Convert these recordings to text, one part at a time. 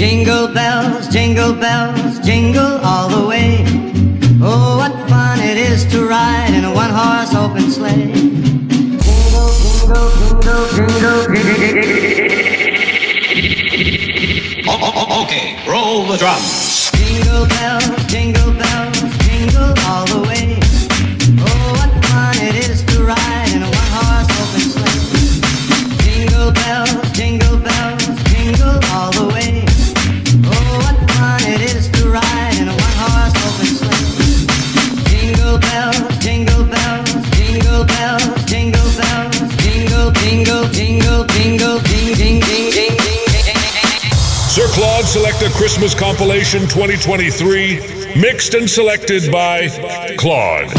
Jingle bells, jingle bells, jingle all the way. Oh, what fun it is to ride in a one horse open sleigh. Jingle, jingle, jingle, jingle, jingle. okay, roll the drums. Jingle bells, jingle bells, jingle all the way. Selecta Christmas Compilation 2023, mixed and selected by Claude.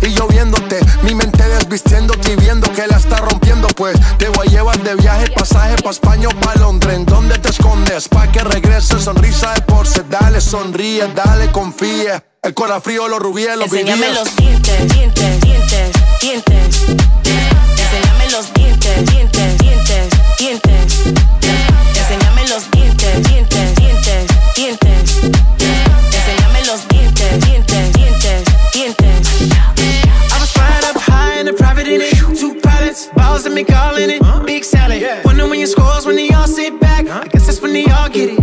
Y yo viéndote. Mi mente desvistiéndote y viendo que la está rompiendo. Pues te voy a llevar de viaje, pasaje pa' España o pa' Londres. ¿En dónde te escondes? Pa' que regrese, sonrisa Dale, sonríe, dale, confíe. El corazón frío, los rubíes, los Enséñame vivíes. los dientes, dientes, dientes, dientes. Enséñame los dientes, dientes, dientes, dientes. Enséñame los dientes, dientes, dientes, dientes. Enséñame los dientes, dientes, dientes, dientes. I was flying up high in the private in it. Two pilots, balls and me calling it. Big salad. Wonder when your scores when they all sit back. I guess that's when they all get it.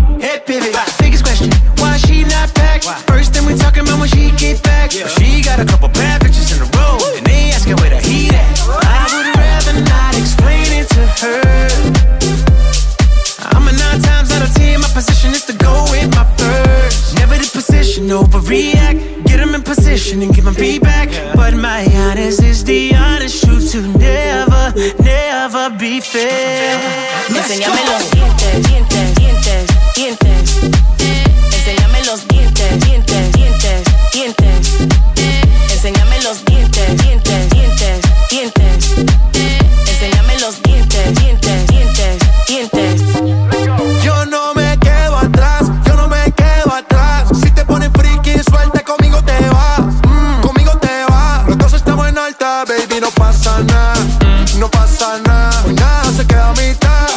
Not back? First thing we talking about when she get back. But she got a couple bad bitches in a row. And they asking where the heat at. I would rather not explain it to her. I'm a nine times out of ten. My position is to go with my first. Never the position, overreact. Get 'em in position and give 'em feedback. But my honest is the honest truth to never, never be fair. Let's Enséñame go. los dientes, dientes, dientes, dientes. Pasa nada. No pasa nada, hoy nada se queda a mitad.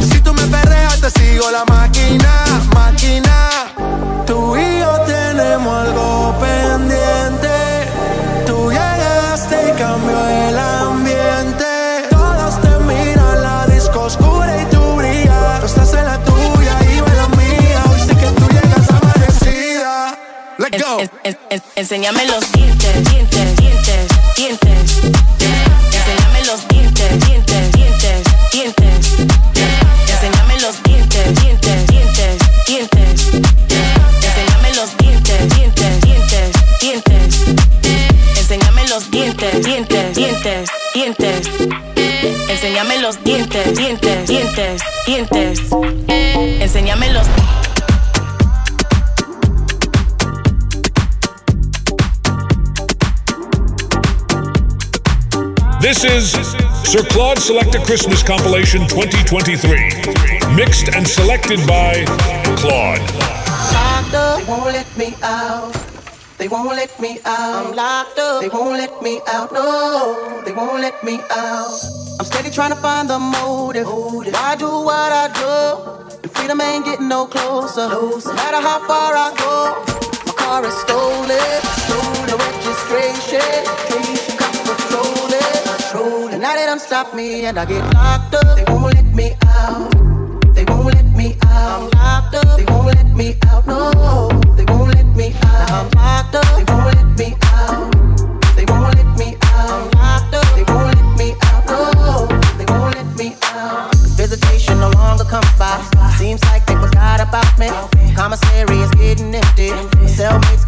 Si tú me perreas, te sigo la máquina, máquina. Tú y yo tenemos algo pendiente. Tú llegaste y cambió el ambiente. Todos te miran, la disco oscura y tú brillas. Tú estás en la tuya y yo en la mía. Hoy sé que tú llegas amanecida. Let's go. en- en- en- enséñame los dientes, dientes, dientes, dientes. Enséñame los dientes, dientes, dientes, dientes. Enséñame los dientes, dientes, dientes, dientes. Enséñame los dientes, dientes, dientes, dientes. Enséñame los dientes, dientes, dientes, dientes. Enséñame los dientes, dientes, dientes, dientes. Los This is Sir Claude Selecta Christmas Compilation 2023, mixed and selected by Claude. locked up. They won't let me out. They won't let me out. I'm locked up. They won't let me out. No, they won't let me out. I'm steady trying to find the motive. Why do what I do? And freedom ain't getting no closer. No matter how far I go, my car is stolen. Stolen registration. Patrolling. And now they done stop me and I get locked up. They won't let me out. They won't let me out. I'm locked up. They won't let me out. No, they won't let me out. I'm locked up. They won't let me out. They won't let me out. I'm locked up. They won't let me out. No, they won't let me out. Visitation no longer comes by. Seems like they forgot about me. Commissary is getting empty. Cellmates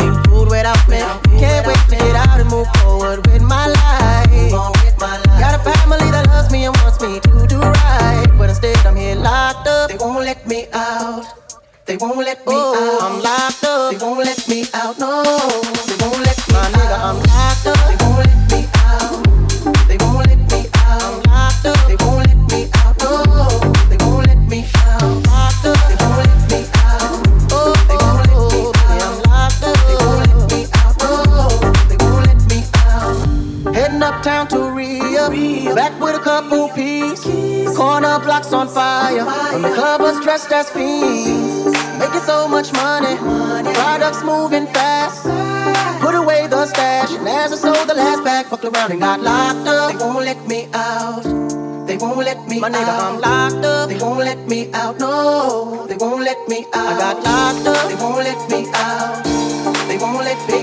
won't let me oh, out. I'm locked up. They won't let me out. No, they won't let me My nigga, I'm locked up. They blocks on fire. When the club was dressed as fiends, making so much money. Products moving fast. Put away the stash, and as I sold the last pack, fucked around and got locked up. They won't let me out. They won't let me My nigga, out. I'm locked up. They won't let me out. No, they won't let me out. I got locked up. They won't let me out. They won't let me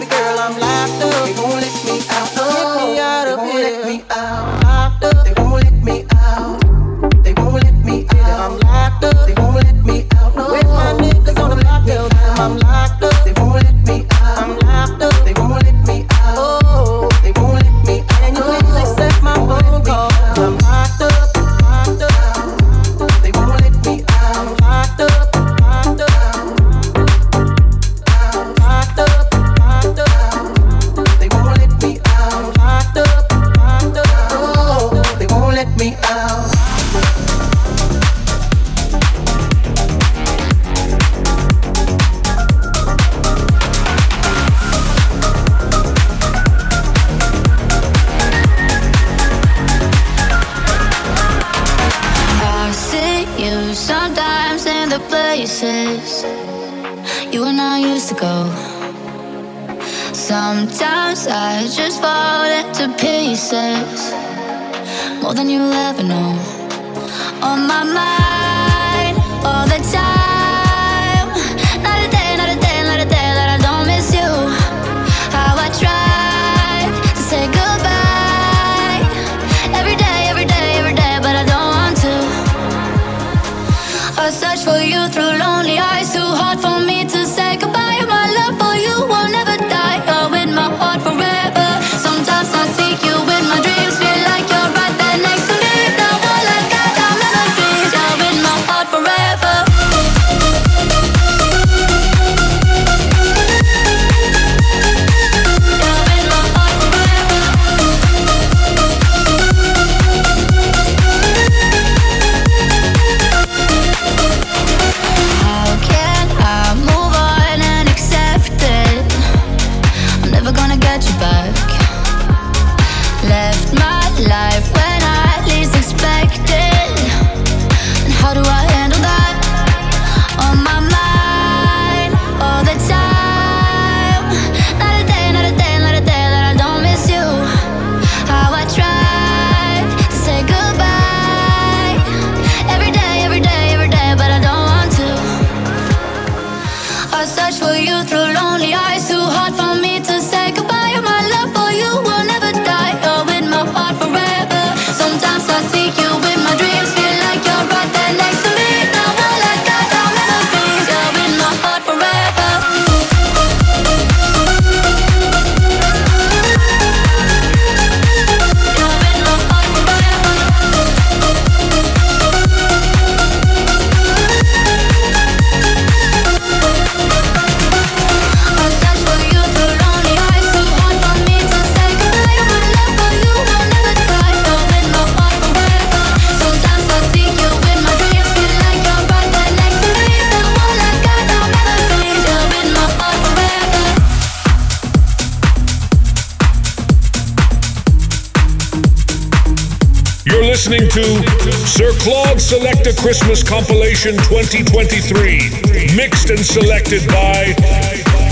listening to Sir Claude Selecta Christmas Compilation 2023, mixed and selected by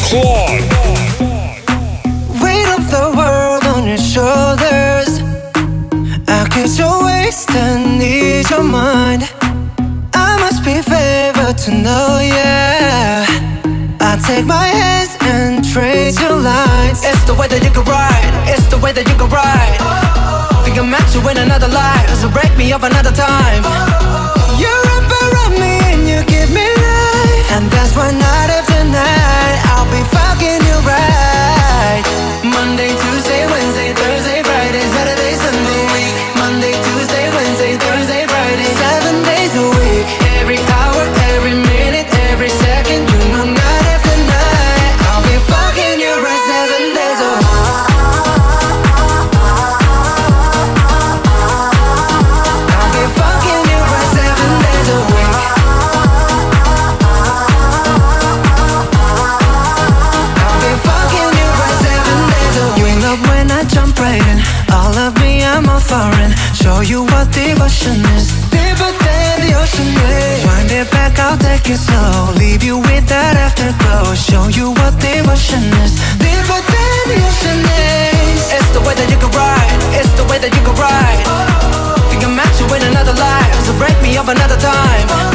Claude. Weight of the world on your shoulders. I kiss your waist and need your mind. I must be favored to know, yeah. I take my hands and trace your lines. It's the way that you can ride. It's the way that you can ride. Oh think I met you in another life. So break me up another time. You wrap around me and you give me life. And that's why night after night. I'll be fucking you right. Monday, Tuesday take it slow. Leave you with that afterglow. Show you what devotion is. Live what devotion is. It's the way that you can ride. It's the way that you can ride. Think I'm at you in another life. So break me up another time.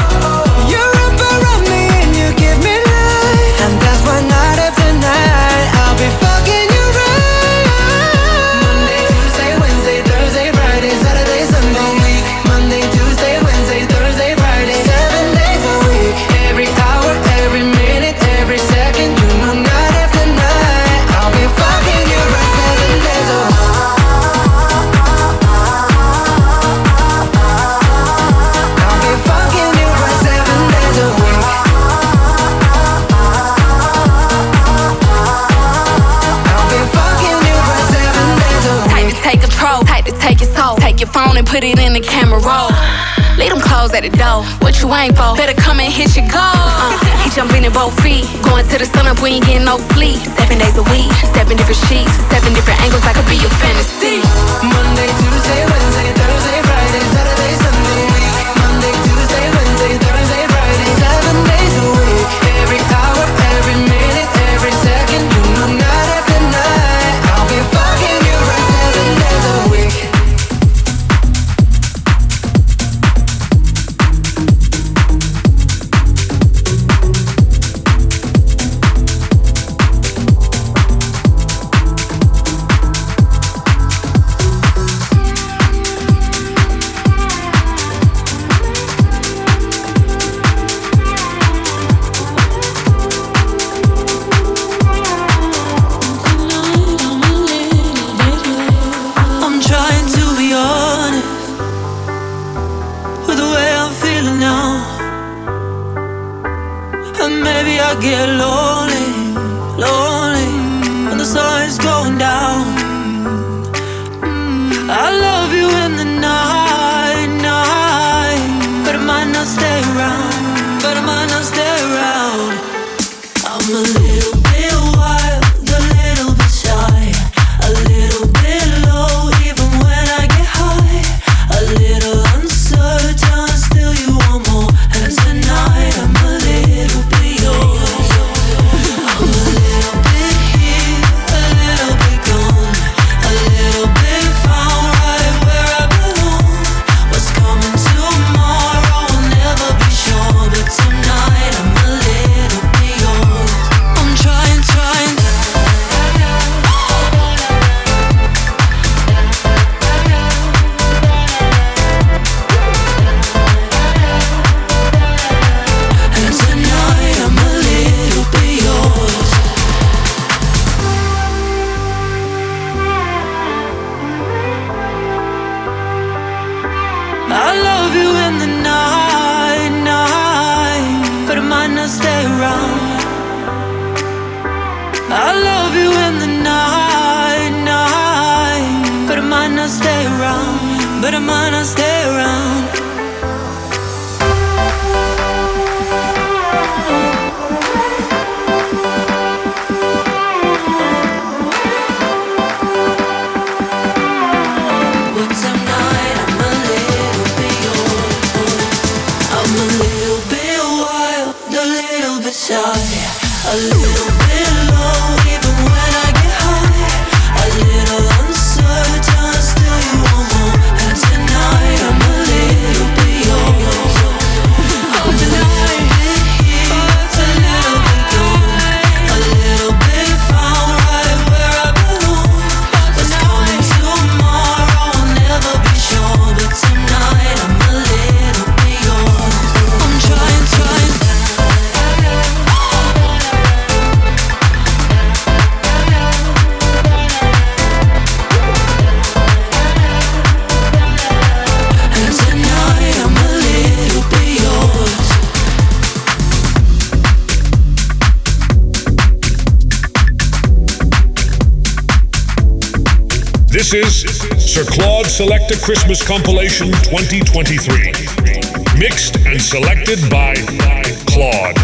camera roll. Leave them clothes at the door. What you ain't for? Better come and hit your goal. Uh, he jumping in both feet. Going to the sun up, we ain't getting no sleep. Seven days a week, seven different sheets, seven different angles. I could be your fantasy. Selecta Christmas Compilation 2023. Mixed and selected by Claude.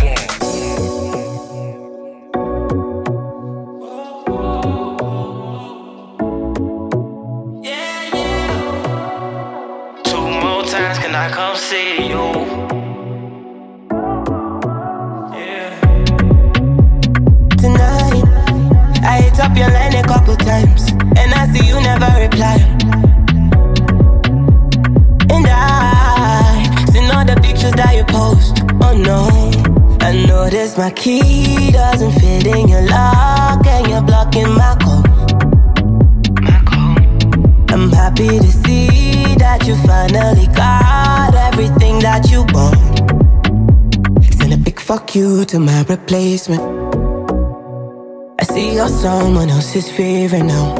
to my replacement. I see you're someone else's favorite now.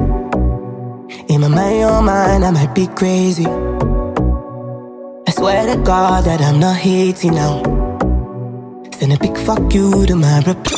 In my mind, your mind, I might be crazy. I swear to God that I'm not hating now. Send a big fuck you to my replacement.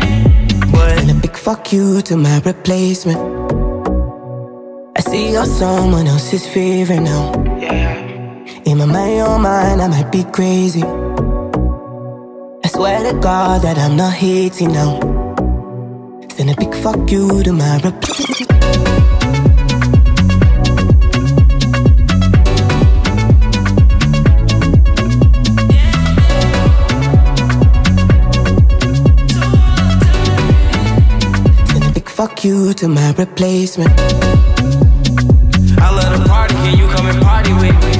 What? And a big fuck you to my replacement. I see you're someone else's favorite now. Yeah. In my mind, your mind, I might be crazy. I swear to God that I'm not hating now. Send a big fuck you to my replacement. Fuck you to my replacement. I love the party, can you come and party with me?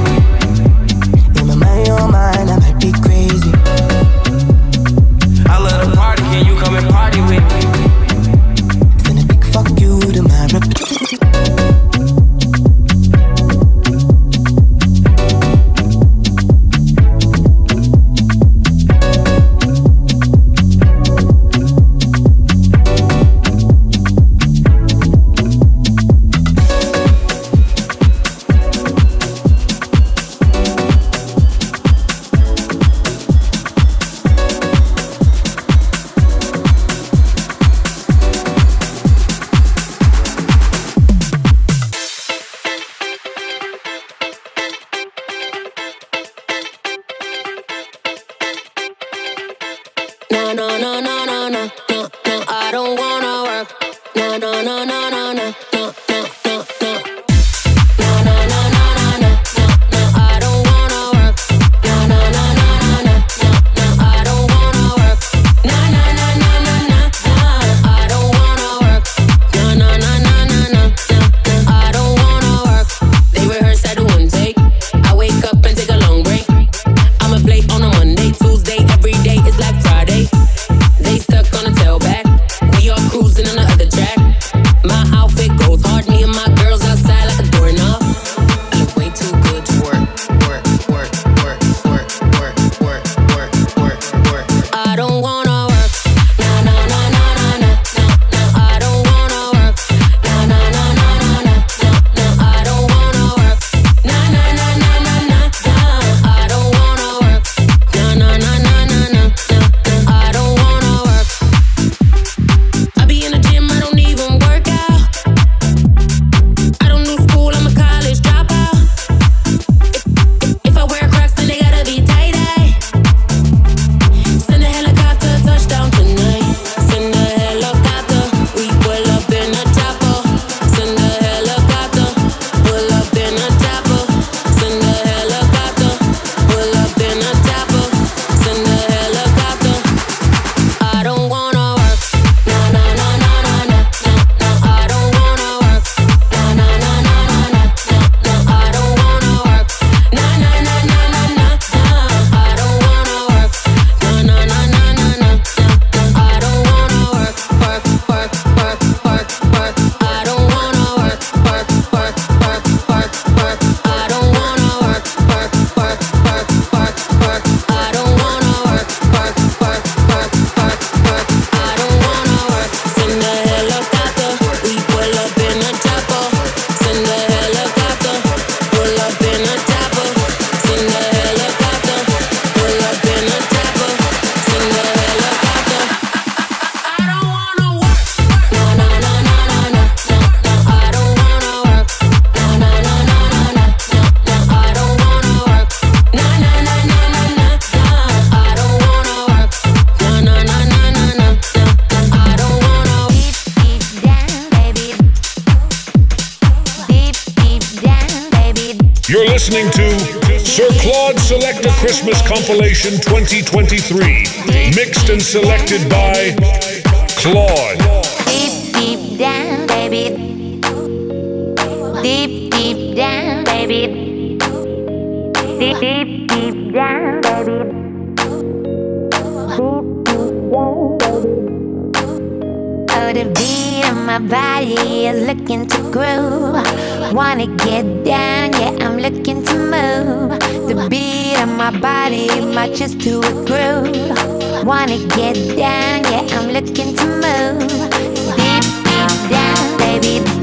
2023, mixed and selected by Claude. marches to a groove. Wanna get down, yeah, I'm looking to move. Deep, deep down, baby.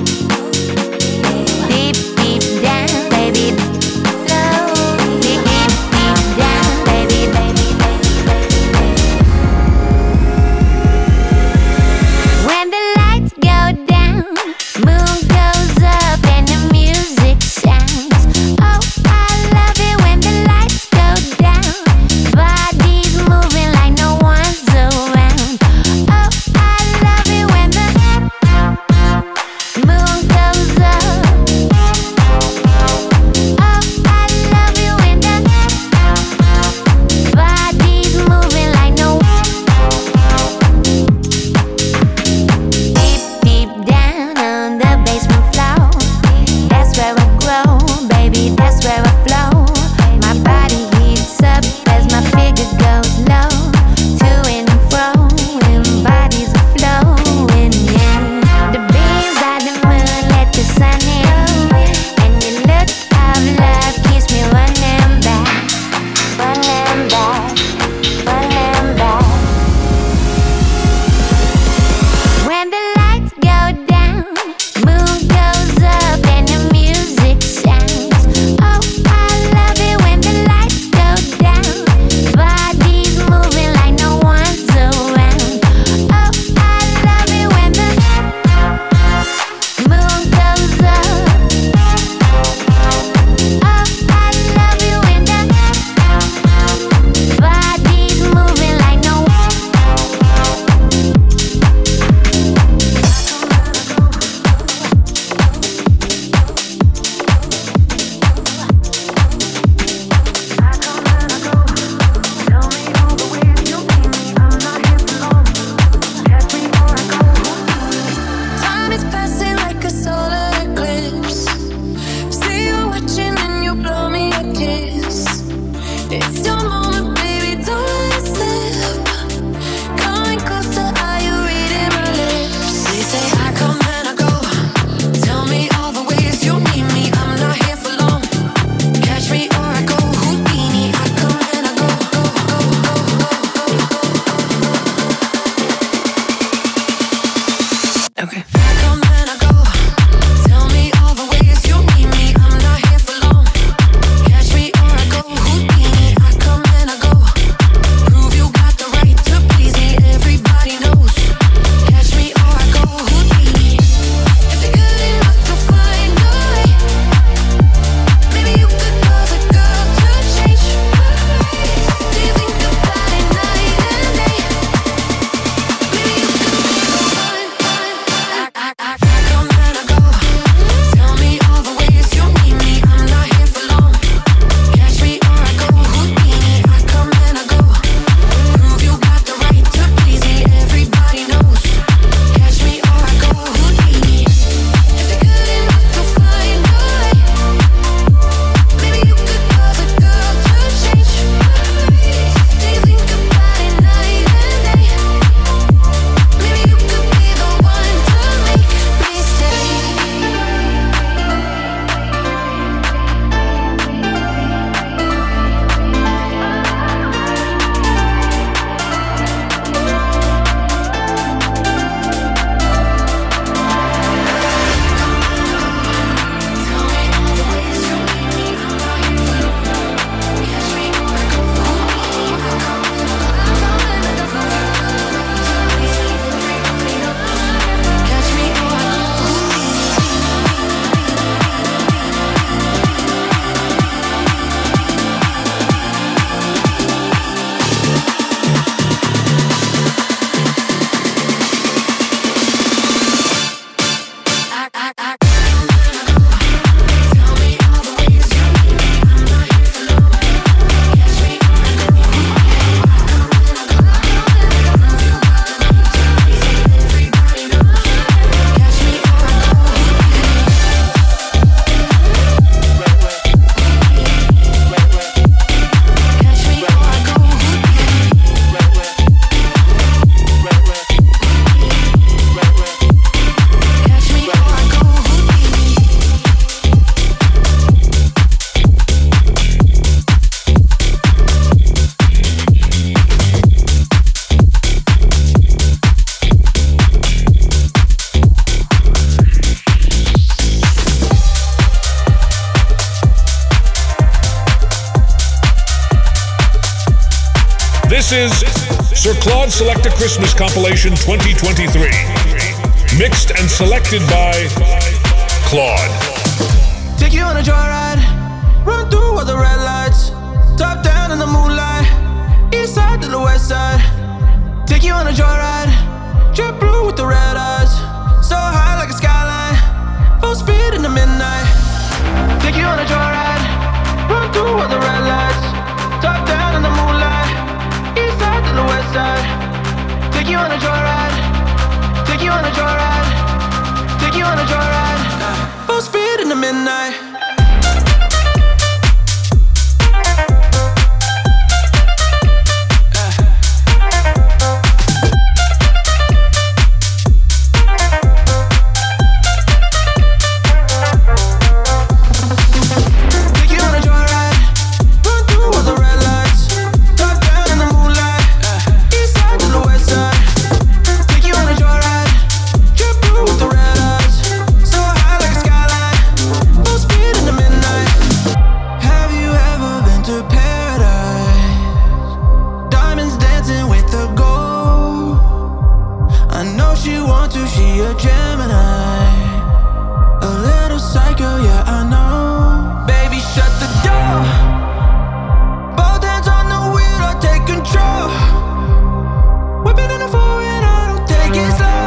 Christmas Compilation 2023. Mixed and selected by Claude. Take you on a joyride, run through all the red lights, top down in the moonlight, east side to the west side. Take you on a joyride. a joyride. Take you on a joyride. Full speed in the midnight. Whip it in the four and I don't take it slow.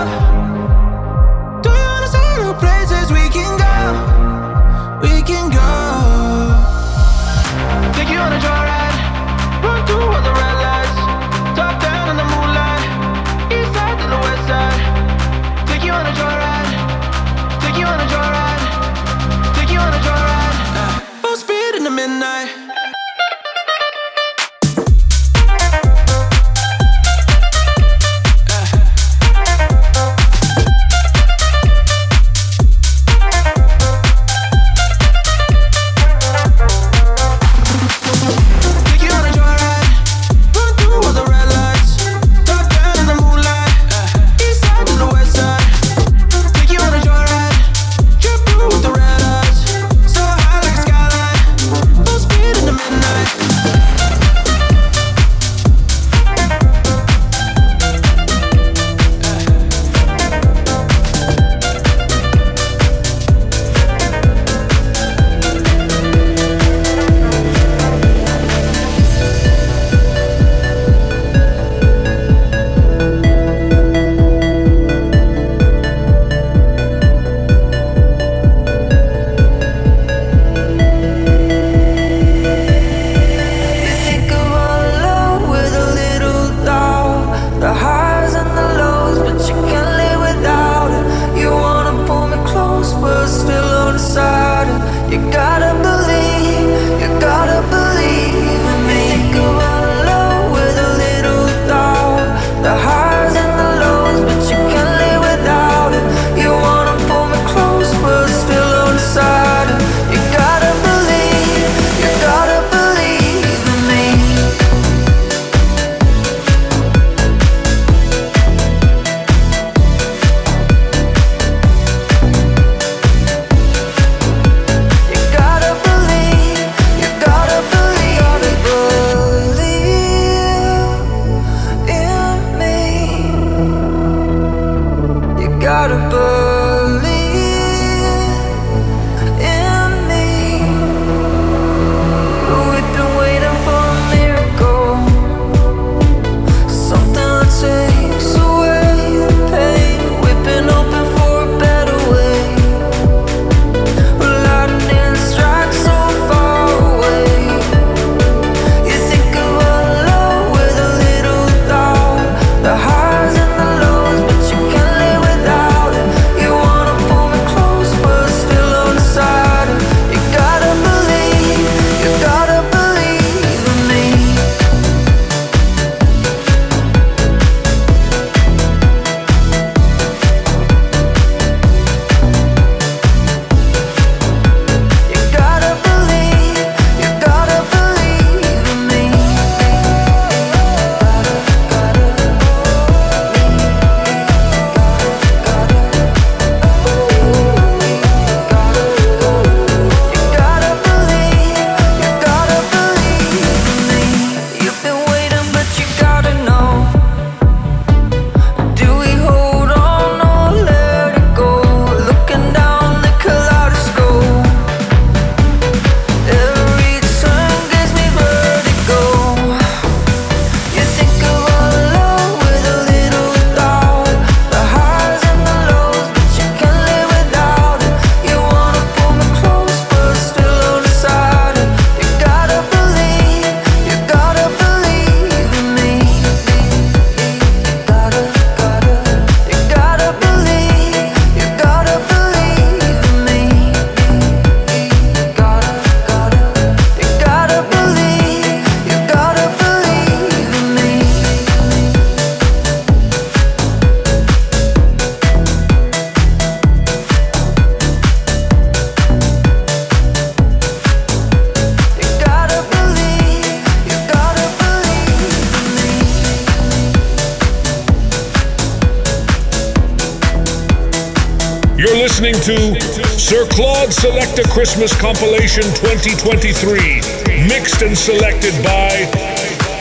Christmas Compilation 2023, mixed and selected by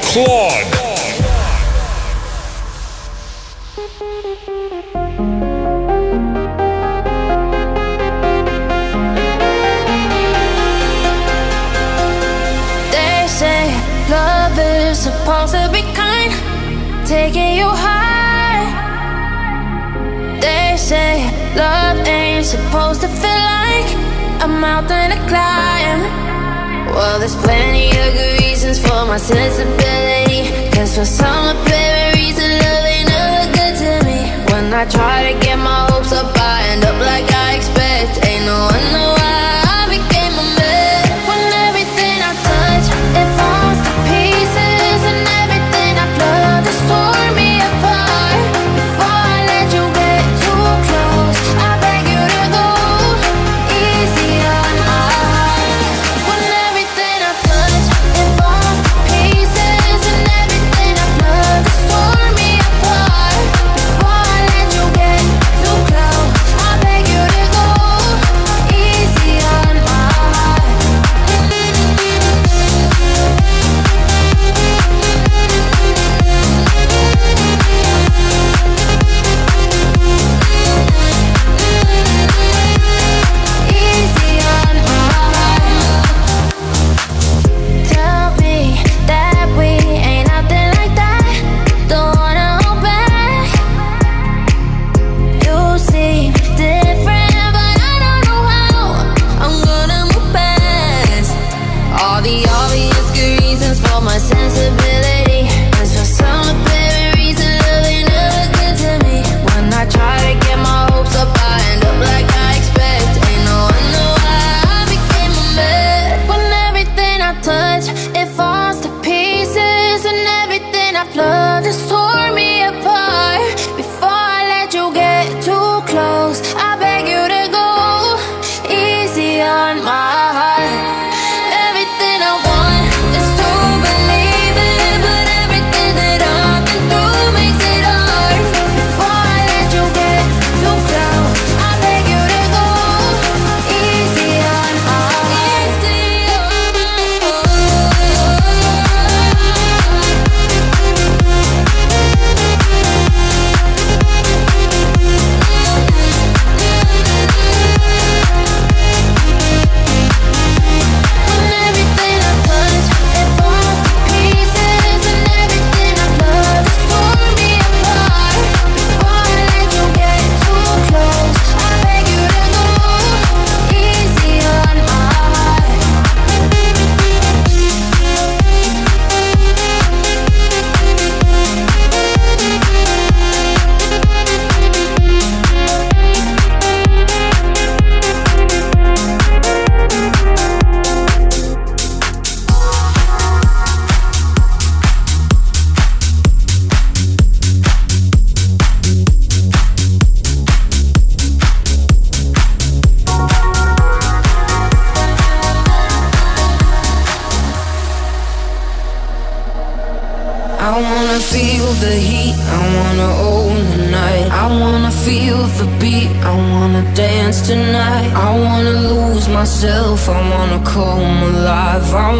Claude. a mountain to climb Well, there's plenty of good reasons for my sensibility. Cause for some apparent reason, love ain't ever good to me. When I try to get my hopes up, I end up like I expect. Ain't no one, no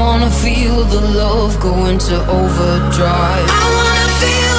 wanna feel the love go into overdrive. I wanna feel.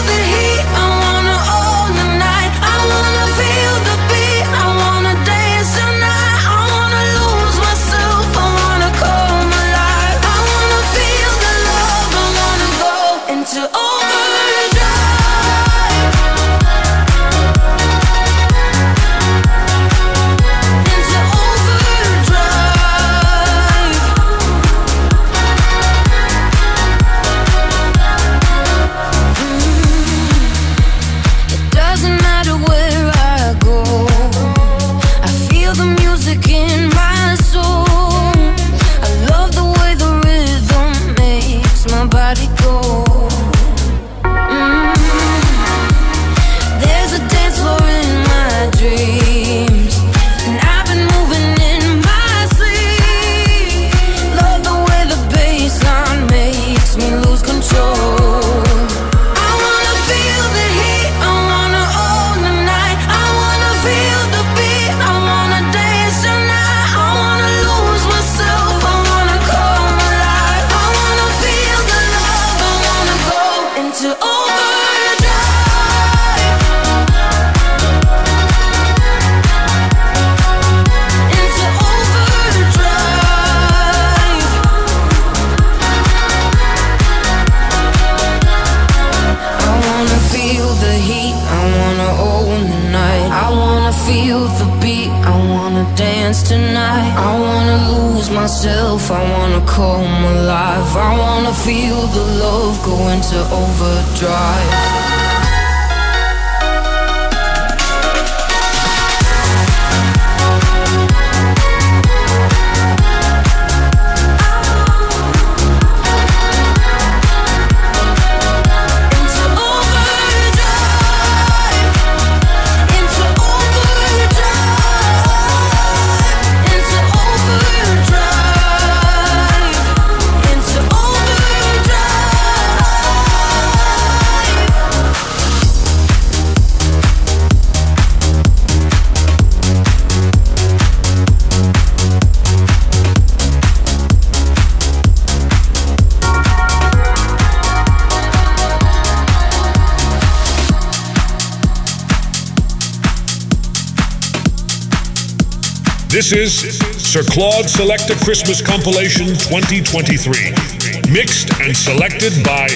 Is Sir Claude Selecta Christmas Compilation 2023, mixed and selected by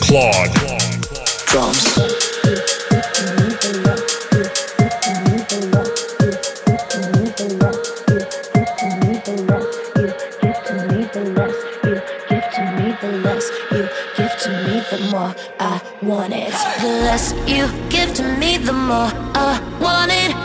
Claude. Drums. I want it. The less you give to me, the more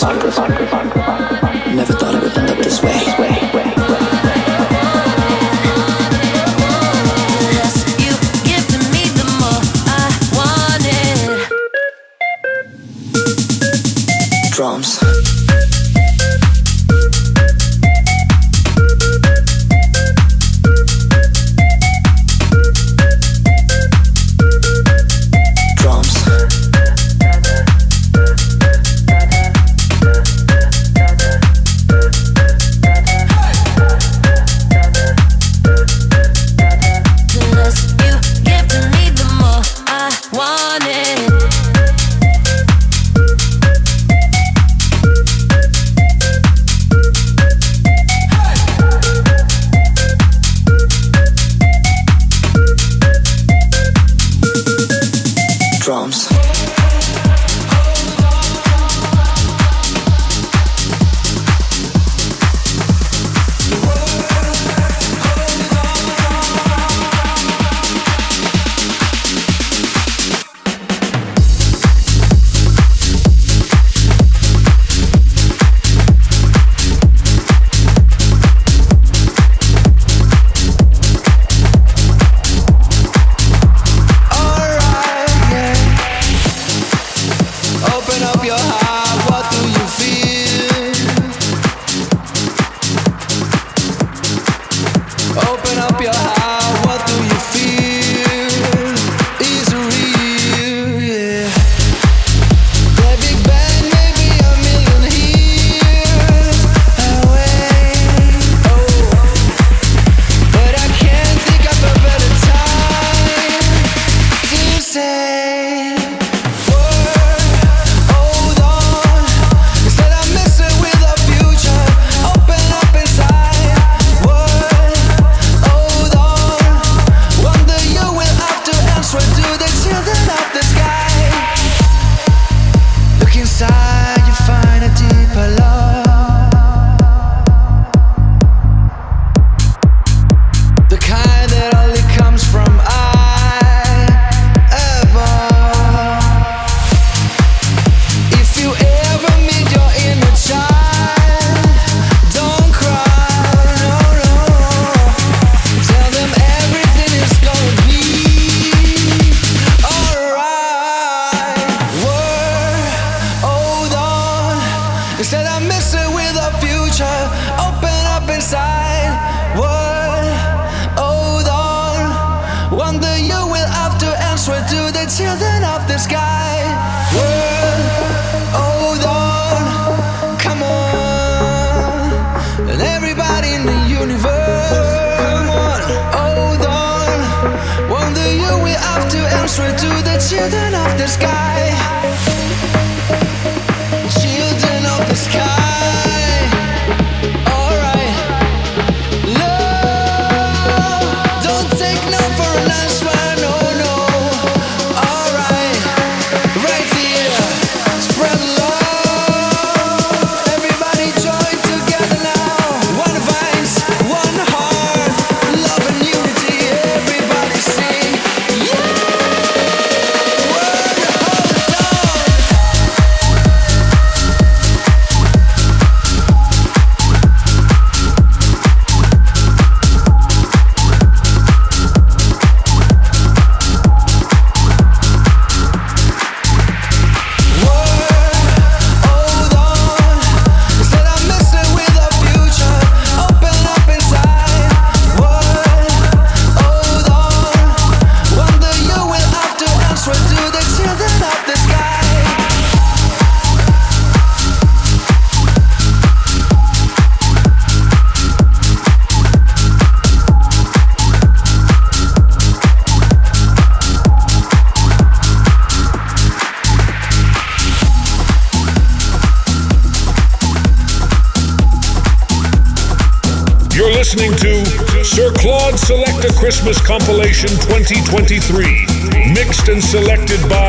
Cycle, cycle. Christmas Compilation 2023, mixed and selected by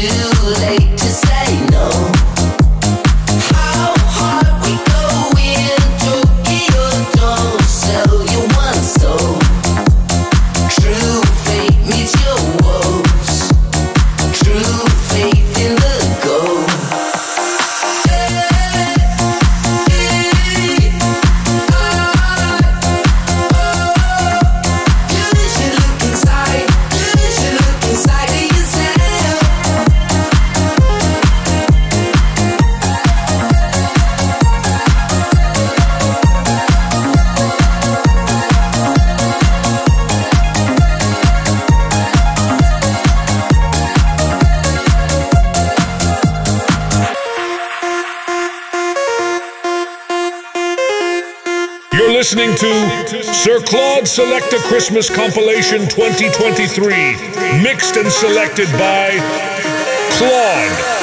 too late to say no. Sir Claude Selecta Christmas Compilation 2023, mixed and selected by Claude.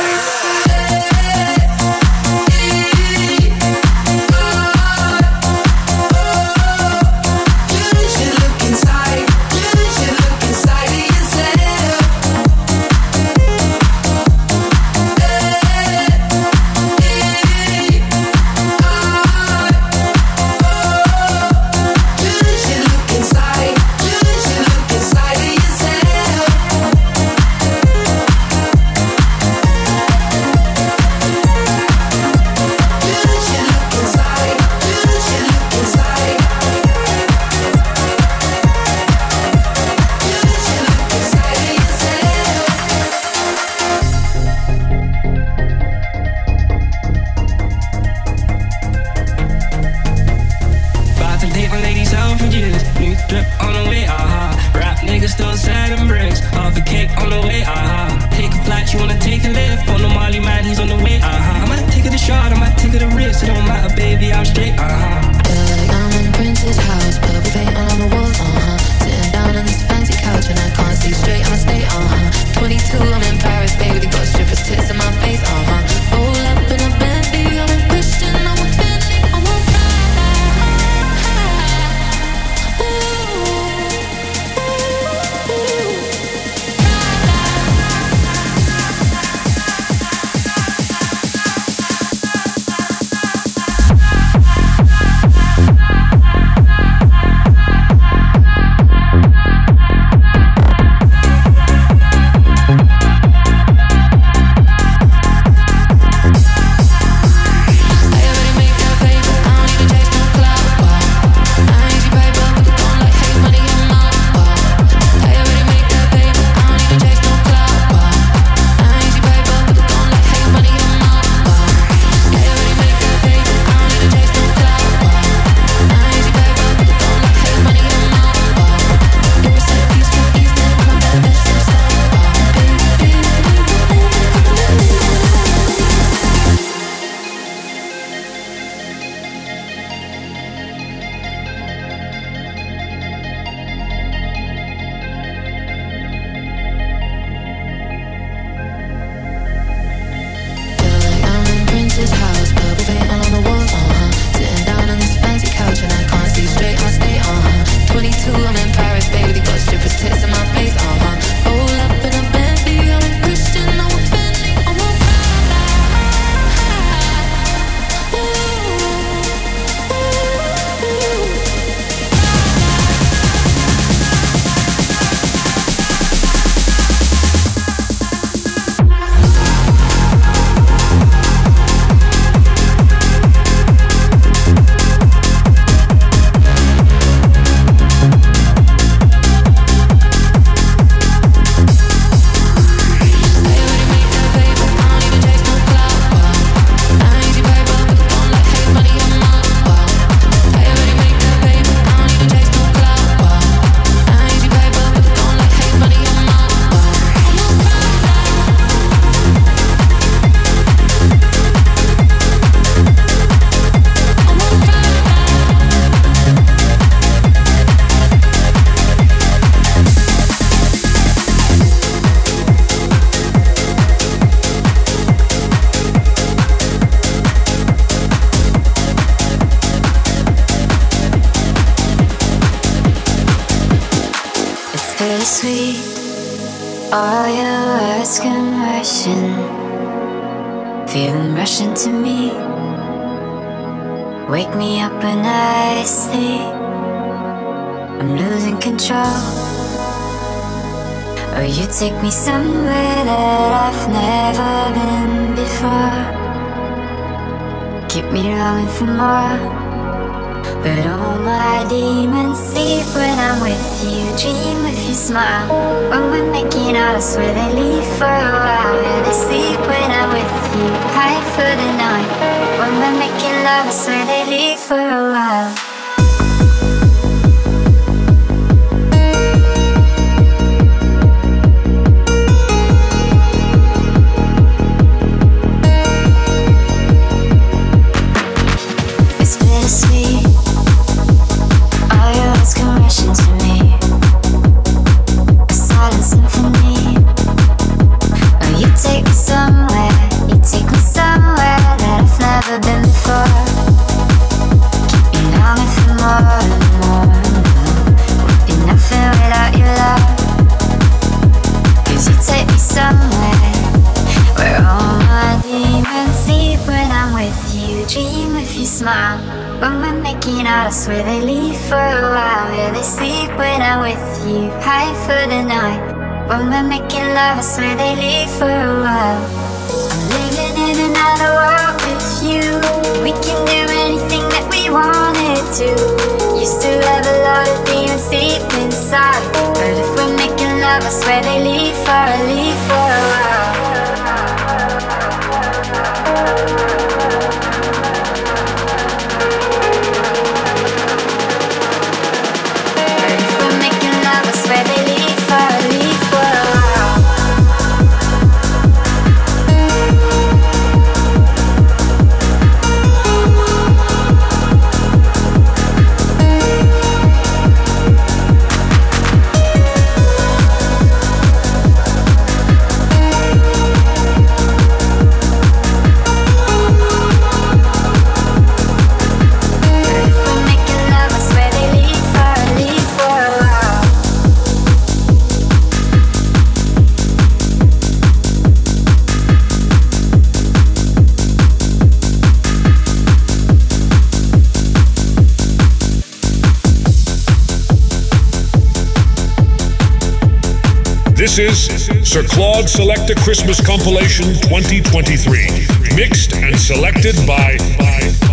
Is Sir Claude Selecta Christmas Compilation 2023, mixed and selected by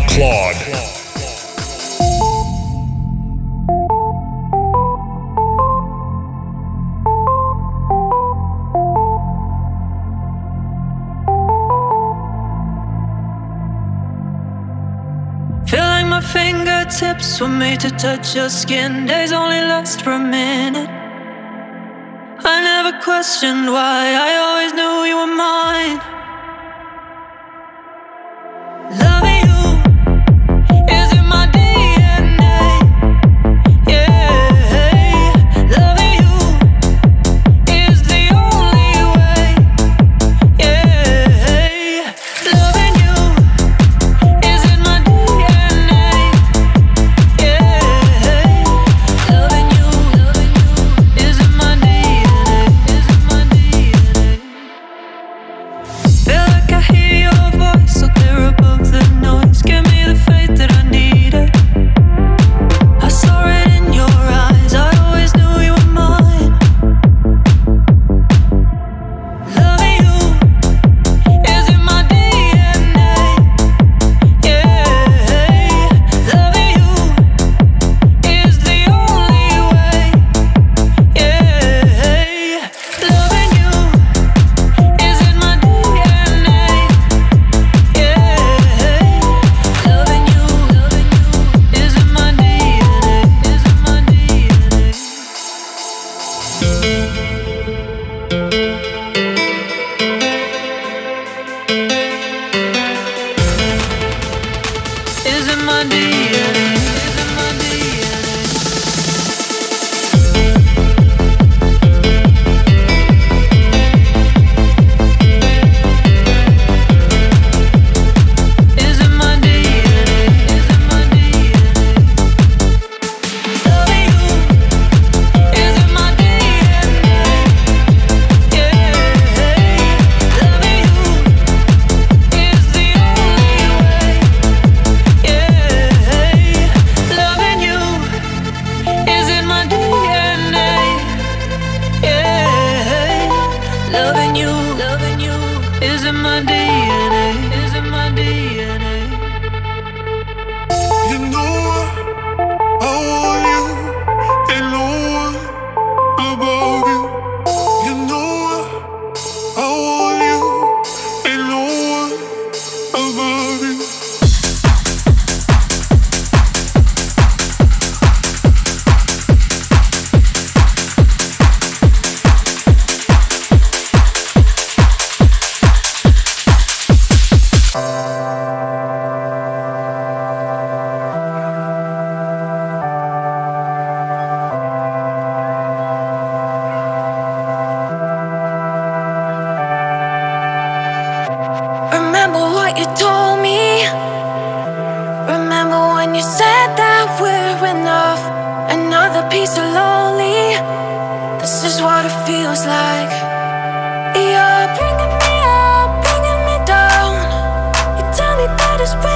Claude. Fingertips were made to touch your skin. Days only last for a minute never questioned why I always knew you were mine. this breath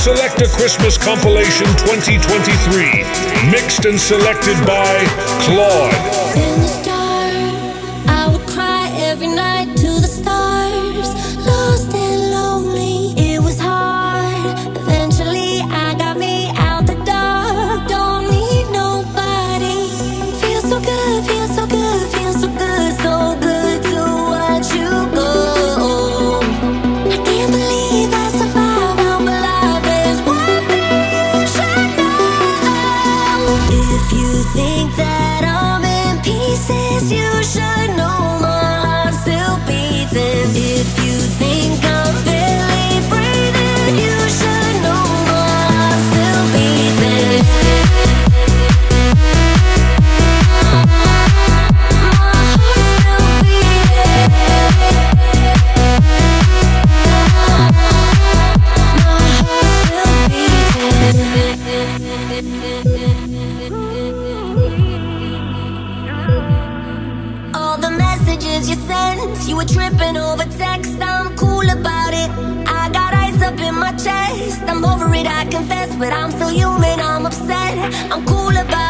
Selecta Christmas Compilation 2023, mixed and selected by Claude. it, I confess, but I'm still human, I'm upset. I'm cool about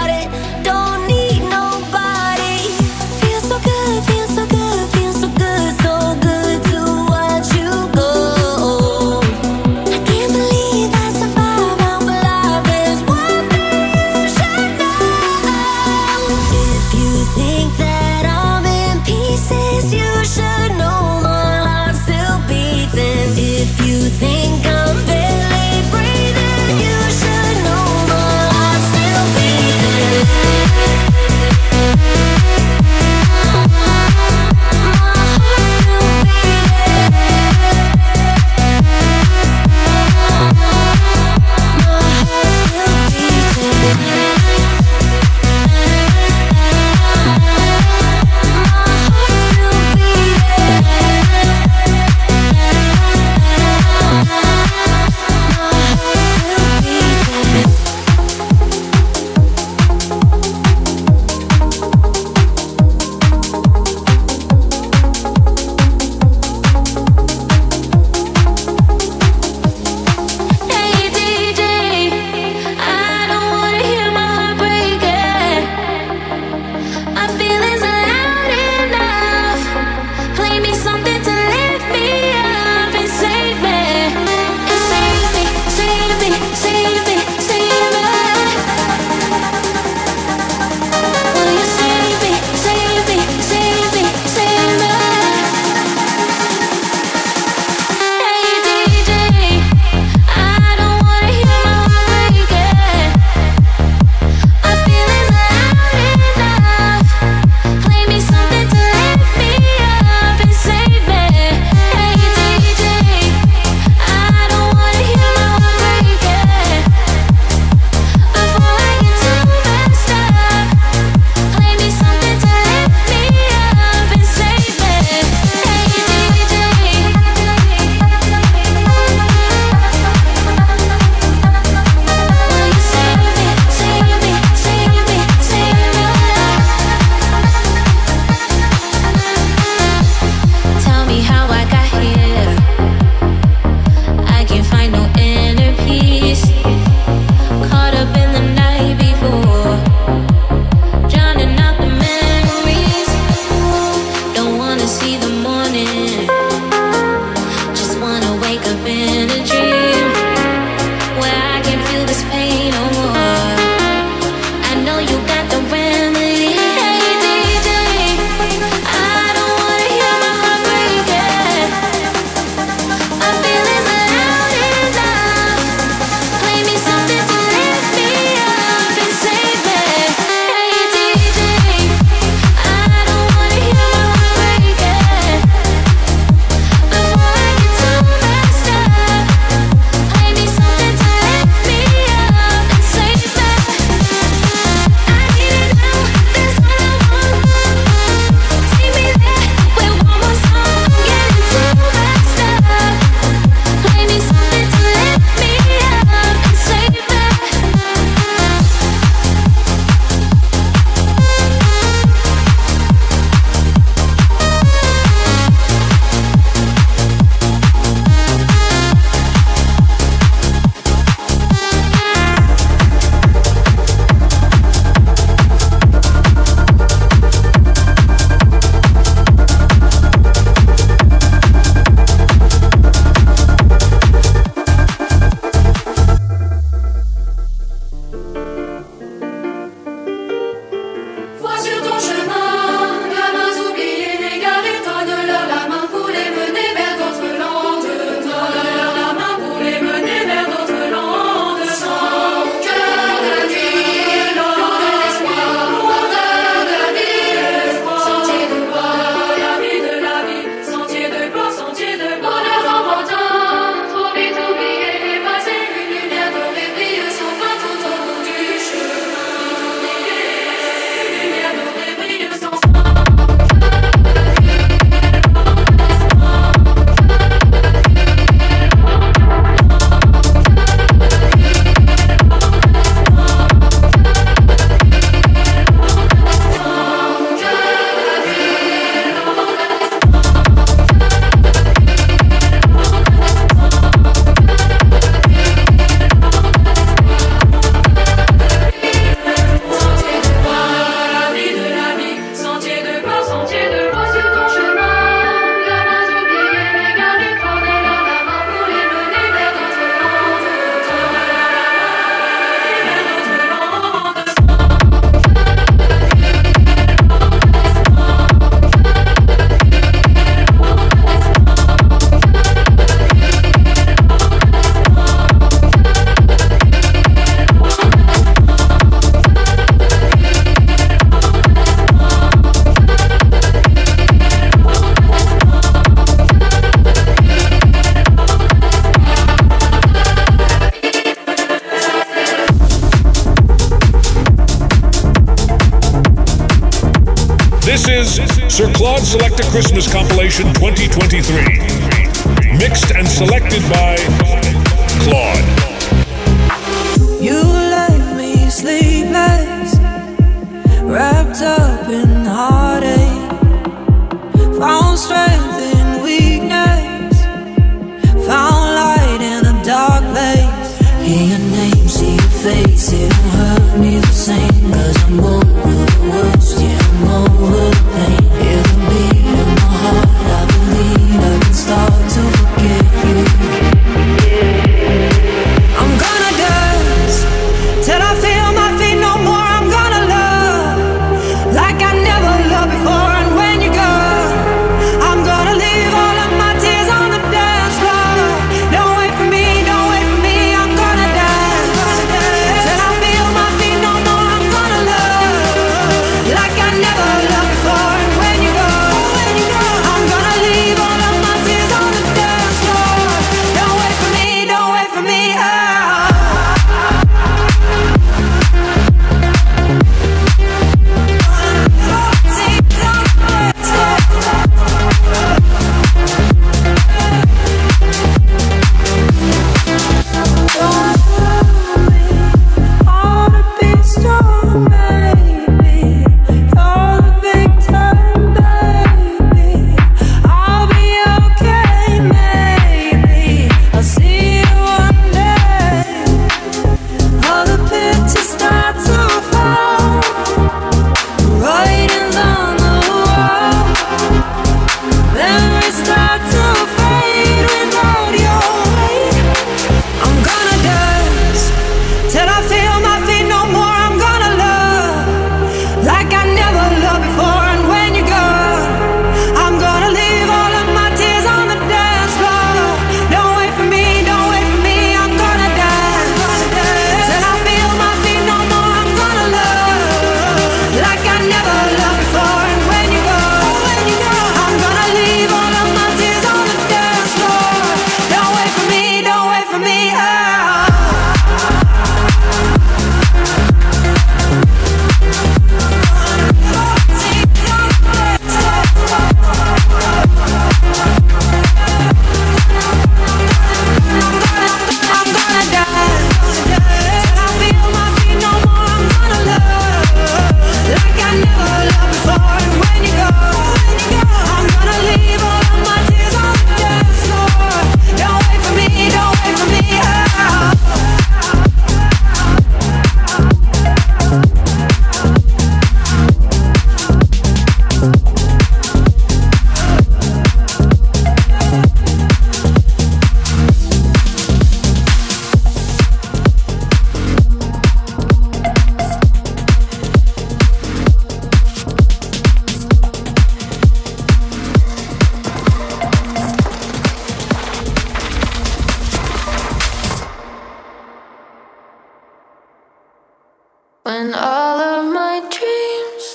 When all of my dreams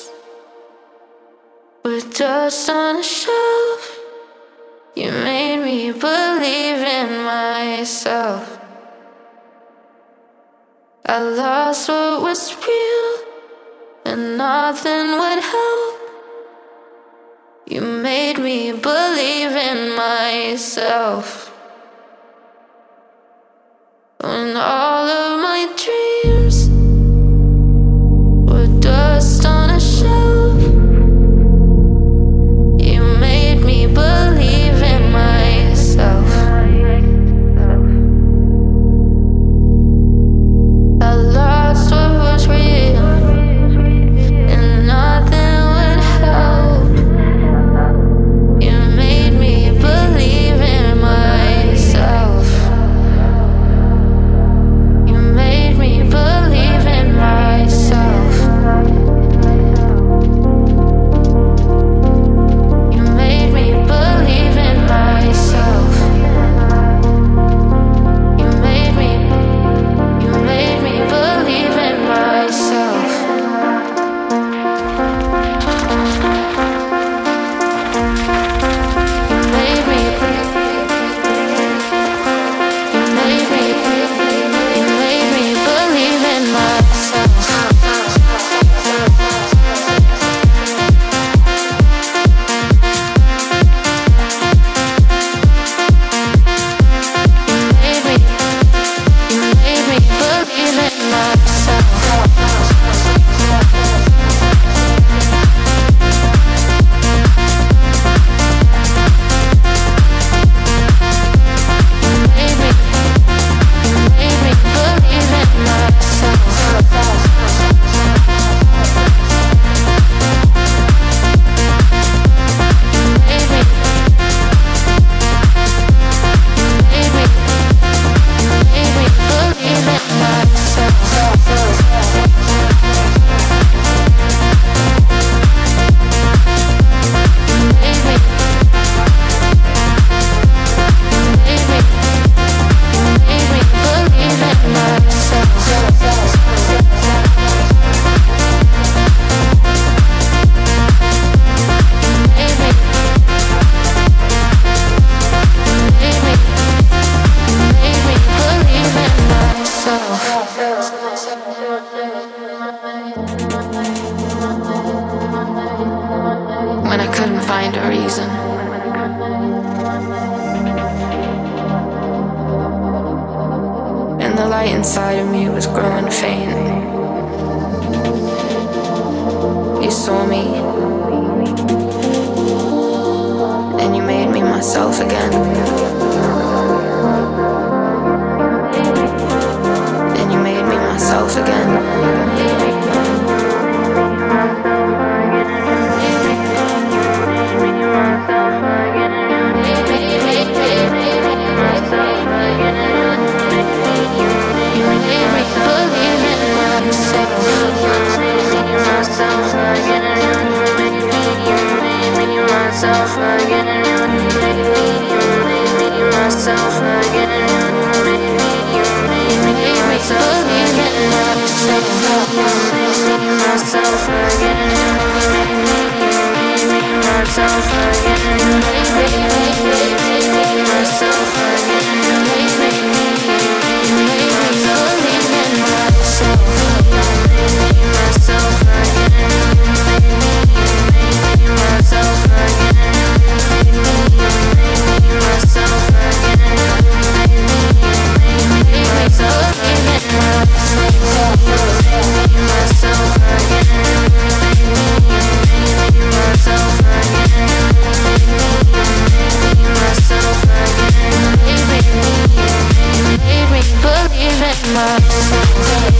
were just on a shelf, you made me believe in myself. I lost what was real, and nothing would help. You made me believe in myself. When all couldn't find a reason. And the light inside of me was growing faint. You saw me. And you made me myself again. And you made me myself again. myself again, making myself again, making myself again. believe in myself.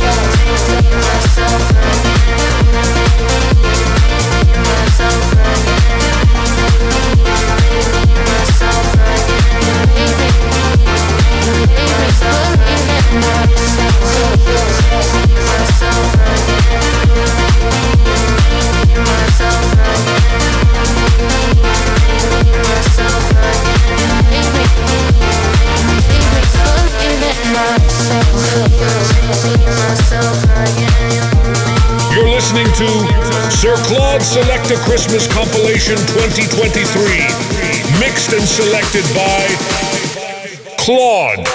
You're listening to Sir Claude Selecta Christmas Compilation 2023. Mixed and selected by Claude.